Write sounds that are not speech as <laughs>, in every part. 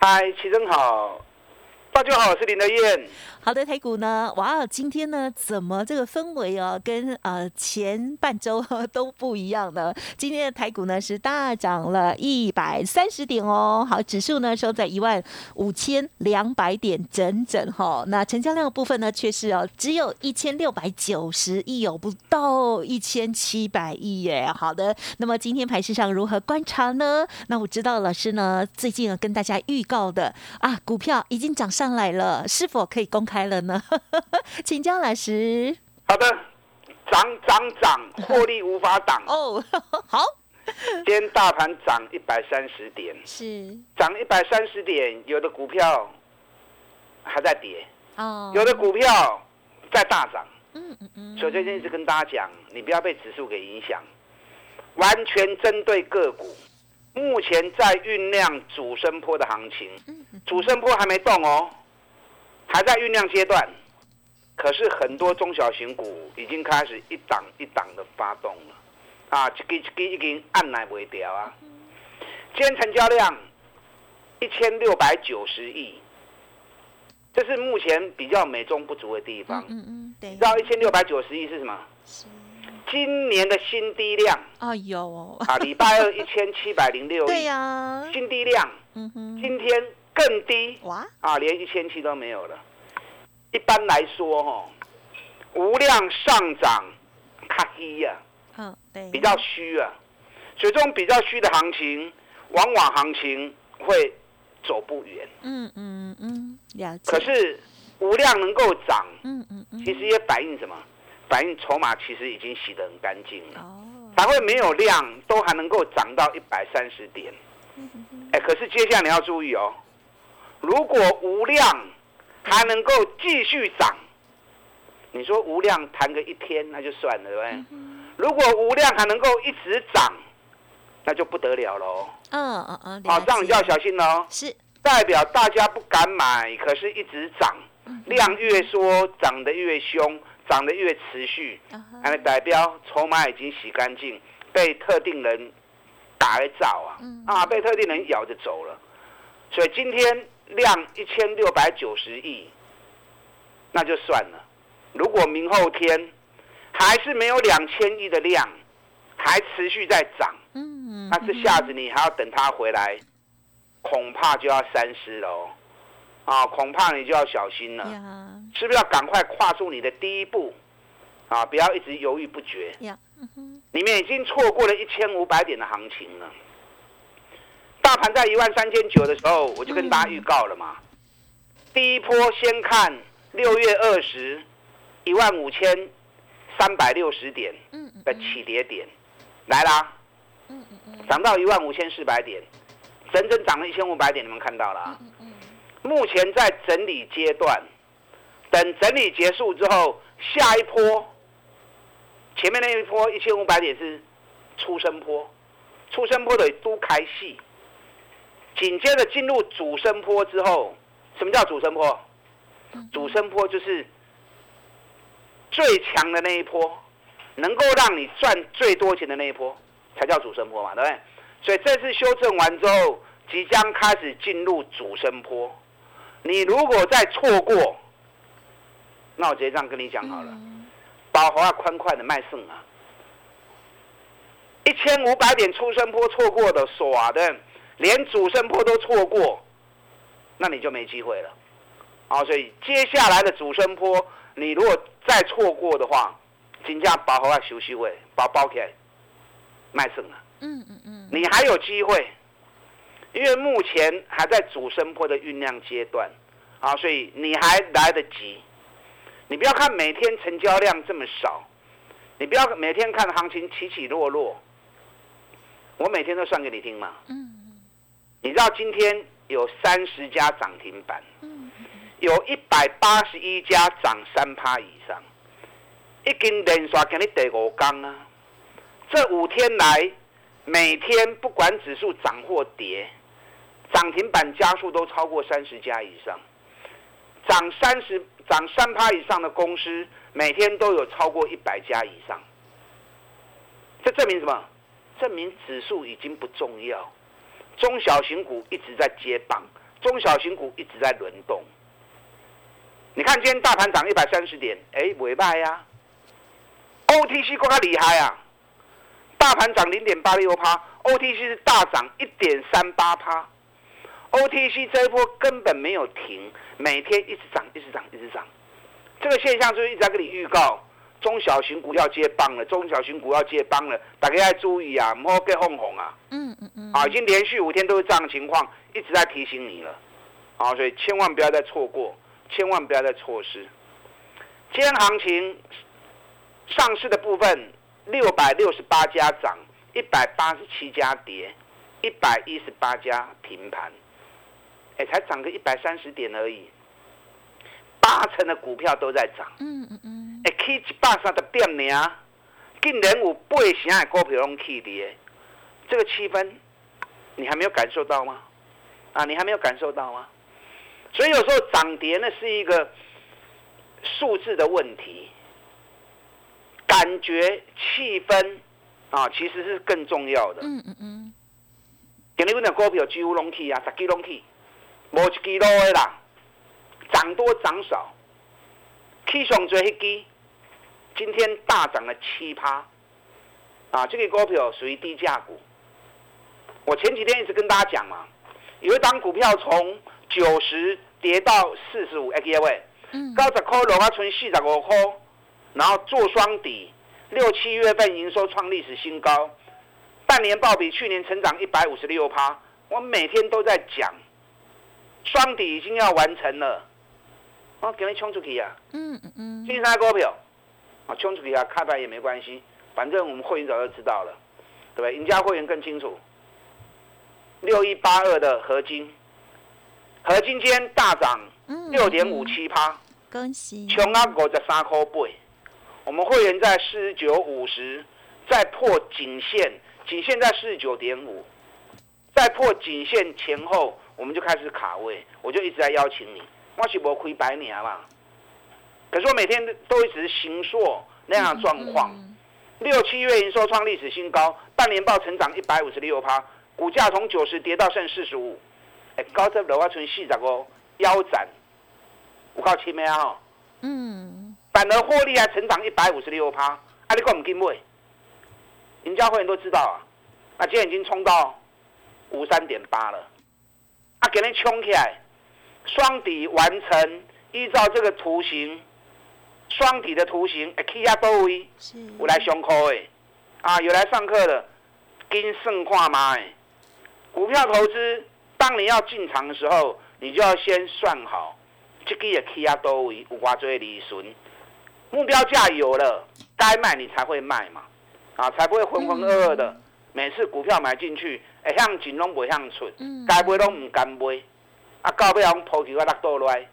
嗨，齐真好，大家好，我是林德燕。好的，台股呢？哇，今天呢，怎么这个氛围哦，跟呃前半周都不一样呢？今天的台股呢是大涨了一百三十点哦。好，指数呢收在一万五千两百点整整哈。那成交量的部分呢，却是哦只有一千六百九十亿哦，不到一千七百亿耶。好的，那么今天盘市上如何观察呢？那我知道老师呢最近啊跟大家预告的啊，股票已经涨上来了，是否可以公开？来了呢，<laughs> 请教老师。好的，涨涨涨，<laughs> 获利无法挡。哦，<laughs> 好。今天大盘涨一百三十点，是涨一百三十点，有的股票还在跌，哦，有的股票在大涨。嗯嗯嗯。所以最近一直跟大家讲，你不要被指数给影响，完全针对个股。目前在酝酿主升坡的行情，主升坡还没动哦。还在酝酿阶段，可是很多中小型股已经开始一档一档的发动了，啊，一支一支已经按耐不掉啊。今天成交量一千六百九十亿，这是目前比较美中不足的地方。嗯嗯，对。知道一千六百九十亿是什么？今年的新低量。啊有。啊，礼拜二一千七百零六亿。<laughs> 对呀。新低量。嗯哼。今天。更低哇啊，连一千七都没有了。一般来说，哈，无量上涨，卡低呀，嗯，对，比较虚啊。所以这种比较虚的行情，往往行情会走不远。嗯嗯嗯，了解。可是无量能够涨，嗯嗯嗯，其实也反映什么？反映筹码其实已经洗得很干净了，哦，才会没有量都还能够涨到一百三十点。哎，可是接下来你要注意哦。如果无量还能够继续涨，你说无量谈个一天那就算了，对不对？如果无量还能够一直涨，那就不得了喽。嗯嗯嗯，好，这样你就要小心喽。是代表大家不敢买，可是一直涨，量越缩涨得越凶，涨得越持续，还代表筹码已经洗干净，被特定人打了照啊，啊，被特定人咬着走了。所以今天。量一千六百九十亿，那就算了。如果明后天还是没有两千亿的量，还持续在涨，嗯，那这下子你还要等它回来，恐怕就要三思喽。啊，恐怕你就要小心了，是不是要赶快跨出你的第一步？啊，不要一直犹豫不决。你们已经错过了一千五百点的行情了。大盘在一万三千九的时候，我就跟大家预告了嘛。第一波先看六月二十，一万五千三百六十点的起跌点。来啦，涨到一万五千四百点，整整涨了一千五百点，你们看到了。目前在整理阶段，等整理结束之后，下一波，前面那一波一千五百点是出生坡，出生坡的都开戏。紧接着进入主升坡之后，什么叫主升坡？主升坡就是最强的那一波，能够让你赚最多钱的那一波，才叫主升坡嘛，对不对？所以这次修正完之后，即将开始进入主升坡。你如果再错过，那我直接这样跟你讲好了，保华宽快的卖剩啊，一千五百点出生坡错过的耍的。连主升坡都错过，那你就没机会了，啊！所以接下来的主升坡，你如果再错过的话，金价保好啊休息位，把包起来卖剩了。嗯嗯嗯，你还有机会，因为目前还在主升坡的酝酿阶段，啊，所以你还来得及。你不要看每天成交量这么少，你不要每天看行情起起落落，我每天都算给你听嘛。嗯。你知道今天有三十家涨停板，有一百八十一家涨三趴以上，已经连续给你第五天啊！这五天来，每天不管指数涨或跌，涨停板家数都超过三十家以上，涨三十、涨三趴以上的公司，每天都有超过一百家以上。这证明什么？证明指数已经不重要。中小型股一直在接棒，中小型股一直在轮动。你看今天大盘涨一百三十点，哎，尾败呀。OTC 更加厉害啊，大盘涨零点八六趴，OTC 是大涨一点三八趴。OTC 这一波根本没有停，每天一直涨，一直涨，一直涨。这个现象就是一直在跟你预告。中小型股要接棒了，中小型股要接棒了，大家要注意啊，莫给哄哄啊！嗯嗯嗯，啊，已经连续五天都是这样的情况，一直在提醒你了，啊，所以千万不要再错过，千万不要再错失。今天行情上市的部分，六百六十八家涨，一百八十七家跌，一百一十八家平盘，哎，才涨个一百三十点而已，八成的股票都在涨。嗯嗯嗯。会起一百三十点呢，竟然有八成的股票拢起跌，这个气氛你还没有感受到吗？啊，你还没有感受到吗？所以有时候涨跌呢是一个数字的问题，感觉气氛啊其实是更重要的。嗯嗯嗯。今日阮的股票几乎拢起啊，十几拢起，无一支落的啦，涨多涨少。起上最迄支，今天大涨了七趴，啊，这个股票属于低价股。我前几天一直跟大家讲嘛，有一档股票从九十跌到四十五，哎各位，高十块落啊，存四十五块，然后做双底，六七月份营收创历史新高，半年报比去年成长一百五十六趴，我每天都在讲，双底已经要完成了。我给你冲出去啊！嗯嗯嗯，金山股票啊，冲出去啊，开牌也没关系，反正我们会员早就知道了，对不对？赢家会员更清楚。六一八二的合金，合金今天大涨六点五七趴，恭喜！冲啊五十三块八，我们会员在四十九五十，再破颈线，颈线在四十九点五，再破颈线前后，我们就开始卡位，我就一直在邀请你。我是无亏百年嘛，可是我每天都一直行硕那样的状况，六七月营收创历史新高，半年报成长一百五十六趴，股价从九十跌到剩四十五，哎，高值楼啊存四十五腰斩，我靠七咩啊嗯，反而获利还成长一百五十六趴，啊，你讲唔紧买？人家会员都知道啊，啊，今天已经冲到五三点八了，啊，给人冲起来。双底完成，依照这个图形，双底的图形，哎，K 压多位，有来上课诶，啊，有来上课的，跟盛化嘛？哎，股票投资，当你要进场的时候，你就要先算好，这个也 K 压多位，有挂做利顺，目标价有了，该卖你才会卖嘛，啊，才不会浑浑噩噩的，每次股票买进去，会向进拢不向出，该买拢唔敢买。啊，高不要抛弃我落倒来，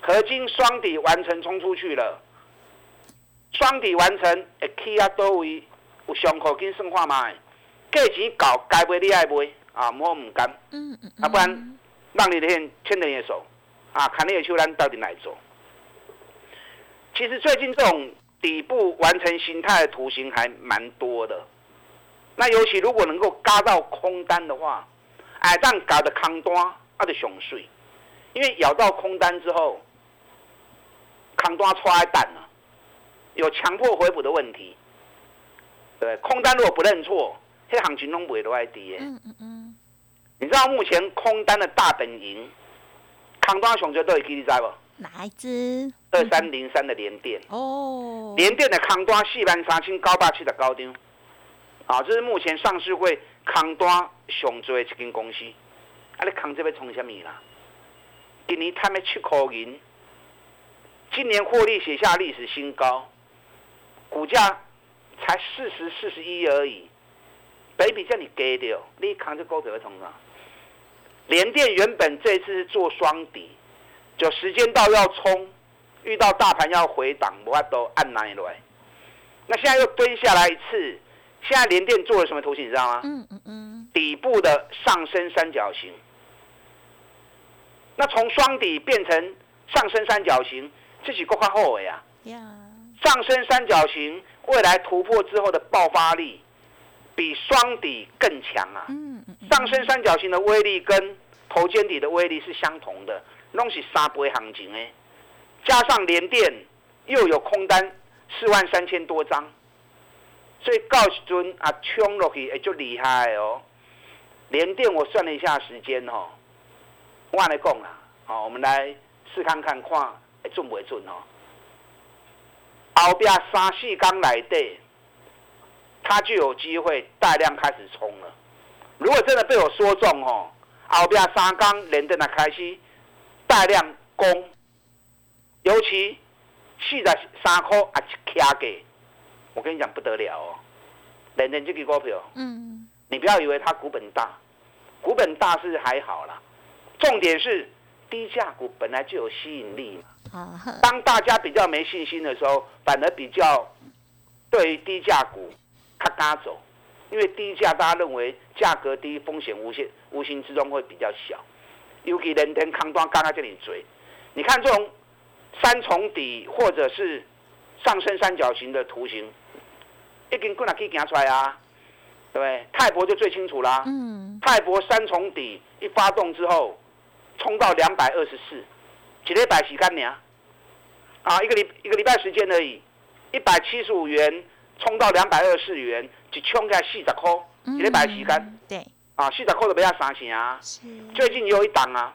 合金双底完成冲出去了，双底完成，会起啊多位有上课跟生化买，价钱搞该买你爱买啊，莫唔敢，嗯嗯，啊不然让你的牵牵着你的手，啊，看你的手咱到底来做。其实最近这种底部完成形态的图形还蛮多的，那尤其如果能够嘎到空单的话，哎，但搞的空单。啊就上税，因为咬到空单之后，扛多踹蛋了，有强迫回补的问题。对，空单如果不认错，这行情拢不会落来跌。嗯嗯嗯。你知道目前空单的大本营，扛多熊就都会记你知不？哪一支？二三零三的联电。哦。联电的扛多四万三千高八七的高点，啊，这是目前上市会扛多上最的一间公司。啊！你扛这边冲什么啦？今年赚了七块银，今年获利写下历史新高，股价才四十四十一而已，北比叫你给掉，你扛这股票要冲啥？联电原本这次是做双底，就时间到要冲，遇到大盘要回档，我都按哪一来？那现在又蹲下来一次，现在联电做了什么图形？你知道吗？嗯嗯嗯。底部的上升三角形。那从双底变成上升三角形，这是够快后尾啊。上升三角形未来突破之后的爆发力，比双底更强啊。嗯嗯。上升三角形的威力跟头肩底的威力是相同的，拢是三倍行情诶。加上连电又有空单四万三千多张，所以告时尊啊冲落去也就厉害哦。连电我算了一下时间哦，我来讲啦，好，我们来试看看看会准不会准哦。后边三四刚来的，它就有机会大量开始冲了。如果真的被我说中哦，后边三刚连登的开始大量攻。尤其四十三块啊，一卡给，我跟你讲不得了哦！人人这个股票，嗯，你不要以为它股本大，股本大是还好啦，重点是低价股本来就有吸引力嘛。当大家比较没信心的时候，反而比较对于低价股它嘎走，因为低价大家认为价格低，风险无限，无形之中会比较小。尤其人天康端刚刚这里追，你看这种。三重底或者是上升三角形的图形，一根棍哪可以行出来啊？对不对？泰博就最清楚啦。嗯。泰博三重底一发动之后，冲到两百二十四，几礼拜时间呢？啊，一个礼一个礼拜时间而已，一百七十五元冲到两百二十四元，就冲下四十块，几礼拜时间。对。啊，四十块都不要三钱啊。最近有一档啊。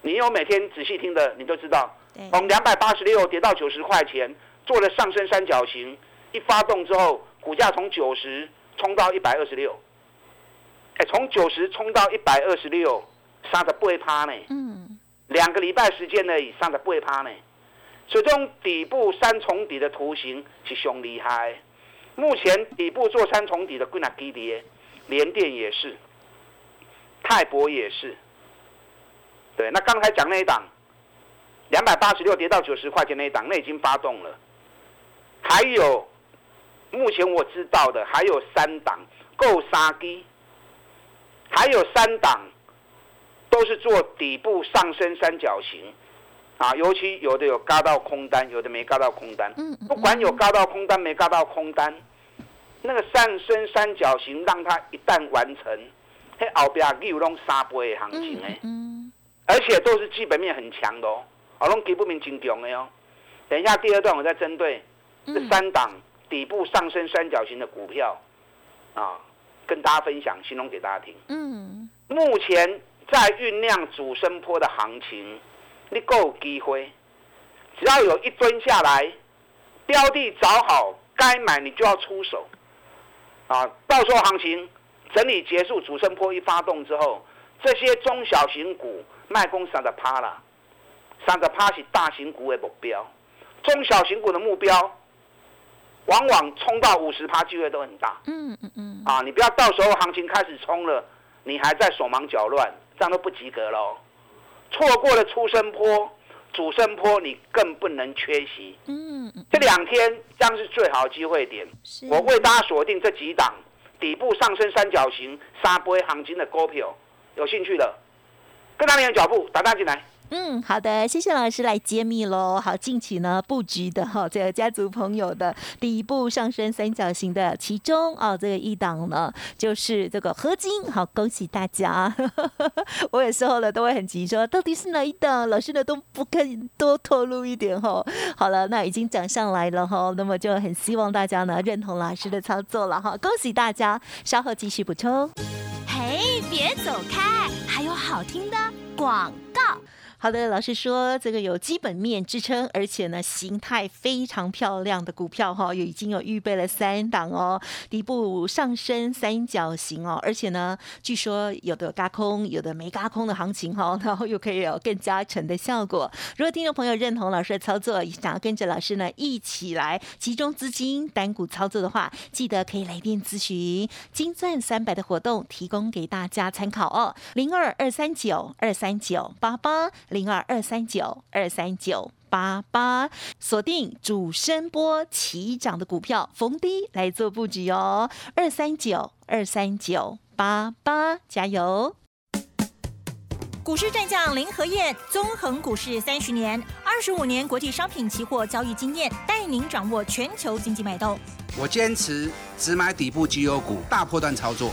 你有每天仔细听的，你都知道，从两百八十六跌到九十块钱，做了上升三角形，一发动之后，股价从九十冲到一百二十六，哎，从九十冲到一百二十六，上的不会趴呢。嗯，两个礼拜时间呢，以上的不会趴呢。所以这种底部三重底的图形是凶厉害。目前底部做三重底的贵哪低跌，联电也是，泰博也是。对，那刚才讲那一档，两百八十六跌到九十块钱那一档，那已经发动了。还有，目前我知道的还有三档够杀低，还有三档都是做底部上升三角形，啊，尤其有的有嘎到空单，有的没嘎到空单。嗯。不管有嘎到空单没嘎到空单，那个上升三角形让它一旦完成，嘿后边又弄三倍的行情诶。而且都是基本面很强的哦，啊，拢基本面真强的哦。等一下第二段我再针对这三档底部上升三角形的股票啊，跟大家分享，形容给大家听。嗯。目前在酝酿主升坡的行情，你够机会，只要有一蹲下来，标的找好，该买你就要出手。啊，到时候行情整理结束，主升坡一发动之后，这些中小型股。卖公三十趴啦，三十趴是大型股的目标，中小型股的目标，往往冲到五十趴机会都很大。嗯嗯嗯。啊，你不要到时候行情开始冲了，你还在手忙脚乱，这样都不及格喽。错过了出生坡、主升坡，你更不能缺席。嗯嗯。这两天将是最好的机会点，我为大家锁定这几档底部上升三角形、沙波行情的股票，有兴趣的。跟上你的脚步，打单进来。嗯，好的，谢谢老师来揭秘喽。好，近期呢布局的 <laughs> 哈，这个家族朋友的第一步上升三角形的其中啊，这个一档呢就是这个合金。好，恭喜大家。<laughs> 我有时候呢都会很急，说到底是哪一档？老师呢都不肯多透露一点哈。好了，那已经涨上来了哈，那么就很希望大家呢认同老师的操作了哈。恭喜大家，稍后继续补充。嘿，别走开，还有好听的广告。好的，老师说这个有基本面支撑，而且呢形态非常漂亮的股票哈，有已经有预备了三档哦，底部上升三角形哦，而且呢，据说有的嘎空，有的没嘎空的行情哈，<laughs> 然后又可以有更加沉的效果。如果听众朋友认同老师的操作，想要跟着老师呢一起来集中资金单股操作的话，记得可以来电咨询金钻三百的活动，提供给大家参考哦，零二二三九二三九八八。零二二三九二三九八八，锁定主升波起涨的股票，逢低来做布局哦。二三九二三九八八，加油！股市战将林和燕，纵横股市三十年，二十五年国际商品期货交易经验，带您掌握全球经济脉动。我坚持只买底部绩优股，大波段操作。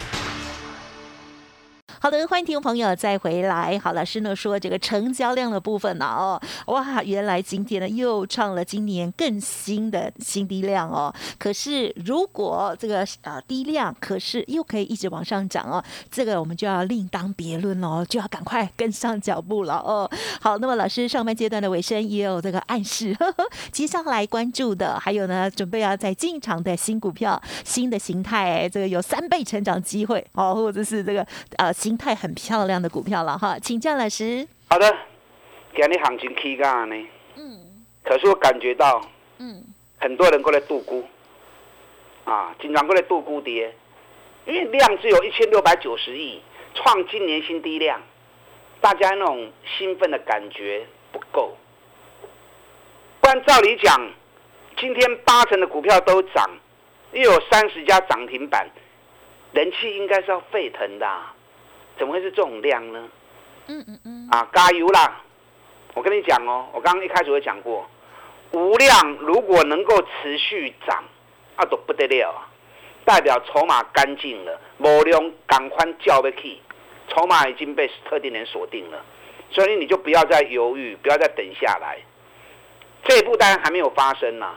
好的，欢迎听众朋友再回来。好，老师呢说这个成交量的部分呢，哦，哇，原来今天呢又创了今年更新的新低量哦。可是如果这个呃低量，可是又可以一直往上涨哦，这个我们就要另当别论喽，就要赶快跟上脚步了哦。好，那么老师上半阶段的尾声也有这个暗示，呵呵接下来关注的还有呢，准备要在进场的新股票、新的形态，这个有三倍成长机会哦，或者是这个呃新。形态很漂亮的股票了哈，请教老师。好的，今日行情起价呢？嗯。可是我感觉到，嗯，很多人过来度估，啊，经常过来度估跌，因为量只有一千六百九十亿，创今年新低量，大家那种兴奋的感觉不够。不然照理讲，今天八成的股票都涨，又有三十家涨停板，人气应该是要沸腾的。怎么会是这种量呢？嗯嗯嗯，啊，加油啦！我跟你讲哦，我刚刚一开始有讲过，无量如果能够持续涨，啊都不得了啊，代表筹码干净了，无量赶快叫不起，筹码已经被特定人锁定了，所以你就不要再犹豫，不要再等下来。这一步当然还没有发生呢，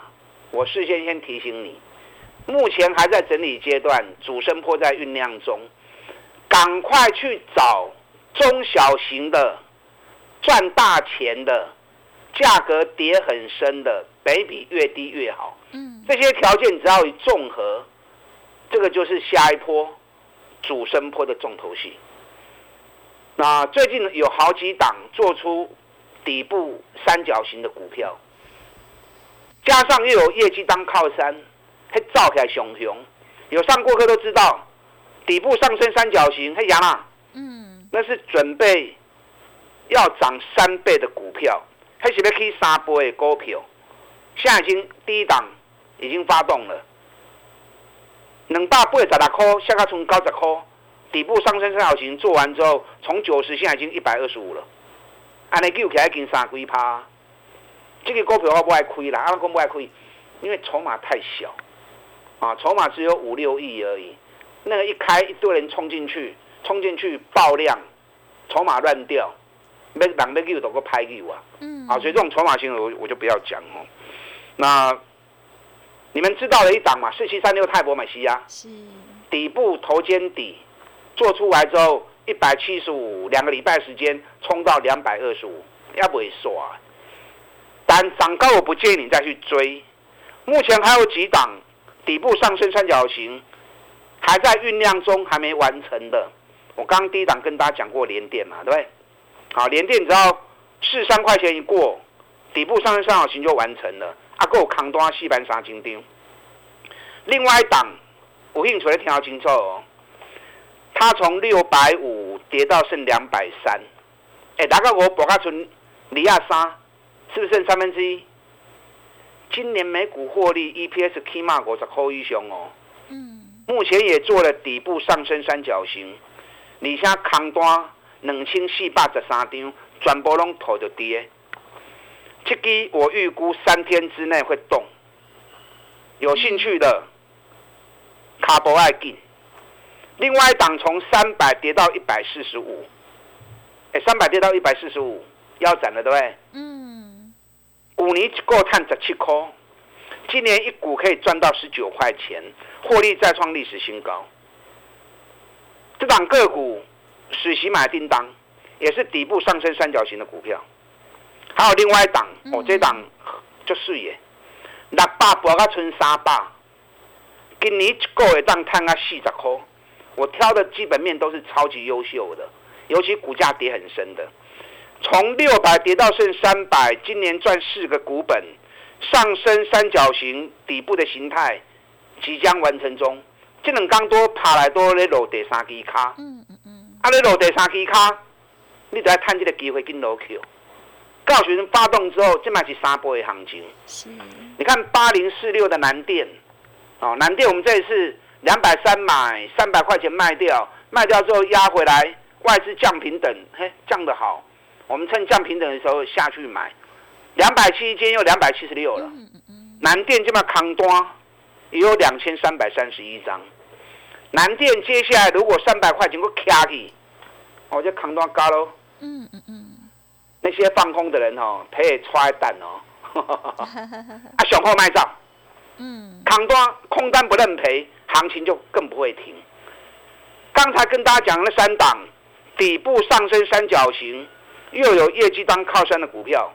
我事先先提醒你，目前还在整理阶段，主升坡在酝酿中。赶快去找中小型的赚大钱的，价格跌很深的，北比越低越好。嗯，这些条件只要一综合，这个就是下一波主升坡的重头戏。那最近有好几档做出底部三角形的股票，加上又有业绩当靠山，还造起来熊熊。有上过课都知道。底部上升三角形，嘿，杨啦，嗯，那是准备要涨三倍的股票，还是要可以三倍的股票？现在已经第一档已经发动了，两百八十六块，下个从九十块，底部上升三角形做完之后，从九十现在已经一百二十五了，安尼救起来已经三几趴，这个股票我不爱亏啦，阿拉公不爱亏，因为筹码太小，啊，筹码只有五六亿而已。那个一开一堆人冲进去，冲进去爆量，筹码乱掉，没人没给我都个拍给我啊！嗯，啊，所以这种筹码型我我就不要讲哦。那你们知道了一档嘛？四七三六泰博买西亚是底部头肩底做出来之后，一百七十五，两个礼拜时间冲到两百二十五，要不会刷啊？但涨高我不建议你再去追。目前还有几档底部上升三角形。还在酝酿中，还没完成的。我刚刚第一档跟大家讲过连电嘛，对不对？好，连电只要四三块钱一过，底部上升三角形就完成了。阿够扛多细板三金钉。另外一档，我跟你说的听清楚哦。它从六百五跌到剩两百三，哎，大概我博卡存里亚三，是不是剩三分之一？今年每股获利 EPS 起码五十块以上哦。嗯。目前也做了底部上升三角形，而且空单两千四百十三张，全部拢吐着跌。这支我预估三天之内会动，有兴趣的卡博爱进。另外一档从三百跌到一百四十五，哎，三百跌到一百四十五，腰斩了，对不对？嗯。五年过探十七块，今年一股可以赚到十九块钱，获利再创历史新高。这档个股史喜买叮当，也是底部上升三角形的股票。还有另外一档，哦，这档就是耶，六百博到剩三百，今年一个月当探啊四十块。我挑的基本面都是超级优秀的，尤其股价跌很深的，从六百跌到剩三百，今年赚四个股本，上升三角形底部的形态即将完成中。这两刚多爬来多咧落第三支卡，嗯嗯嗯，啊咧落第三支卡，你就要趁这个机会跟落去。告诉人发动之后，这卖是三波的行情。是，你看八零四六的南电，哦，南电我们这一次。两百三买，三百块钱卖掉，卖掉之后压回来，外资降平等，嘿，降得好，我们趁降平等的时候下去买，两百七一间又两百七十六了。南电这么扛单，也有两千三百三十一张。南电接下来如果三百块钱我卡起，我就扛单高喽。嗯嗯嗯。那些放空的人哦，赔也踹蛋哦。<laughs> 啊，雄厚卖账。嗯。扛单空单不认赔。行情就更不会停。刚才跟大家讲那三档底部上升三角形，又有业绩当靠山的股票，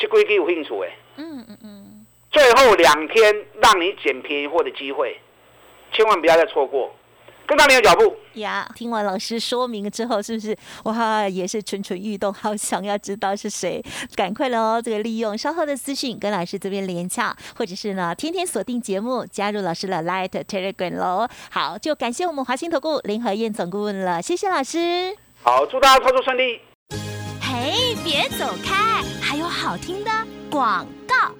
这规矩有兴趣哎。嗯嗯嗯。最后两天让你捡便宜货的机会，千万不要再错过。跟上你的脚步呀！听完老师说明之后，是不是哇也是蠢蠢欲动，好想要知道是谁？赶快喽！这个利用稍后的资讯跟老师这边连洽，或者是呢天天锁定节目，加入老师的 Light Telegram 喽。好，就感谢我们华兴投顾林和燕总顾问了，谢谢老师。好，祝大家操作顺利。哎，别走开，还有好听的广告。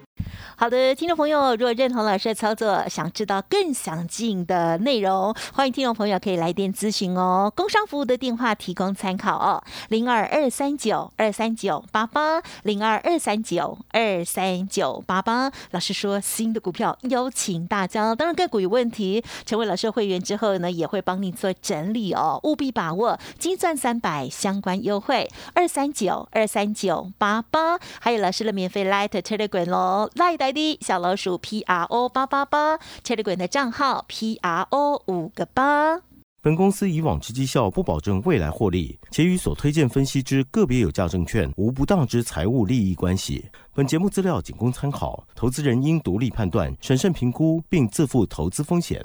好的，听众朋友，如果认同老师的操作，想知道更详尽的内容，欢迎听众朋友可以来电咨询哦。工商服务的电话提供参考哦，零二二三九二三九八八，零二二三九二三九八八。老师说新的股票邀请大家，当然个股有问题，成为老师会员之后呢，也会帮你做整理哦，务必把握金钻三百相关优惠，二三九二三九八八，还有老师的免费 Light Telegram 喽，Light。小老鼠 P R O 八八八，Telegram 的账号 P R O 五个八。本公司以往之绩效不保证未来获利，且与所推荐分析之个别有价证券无不当之财务利益关系。本节目资料仅供参考，投资人应独立判断、审慎评估，并自负投资风险。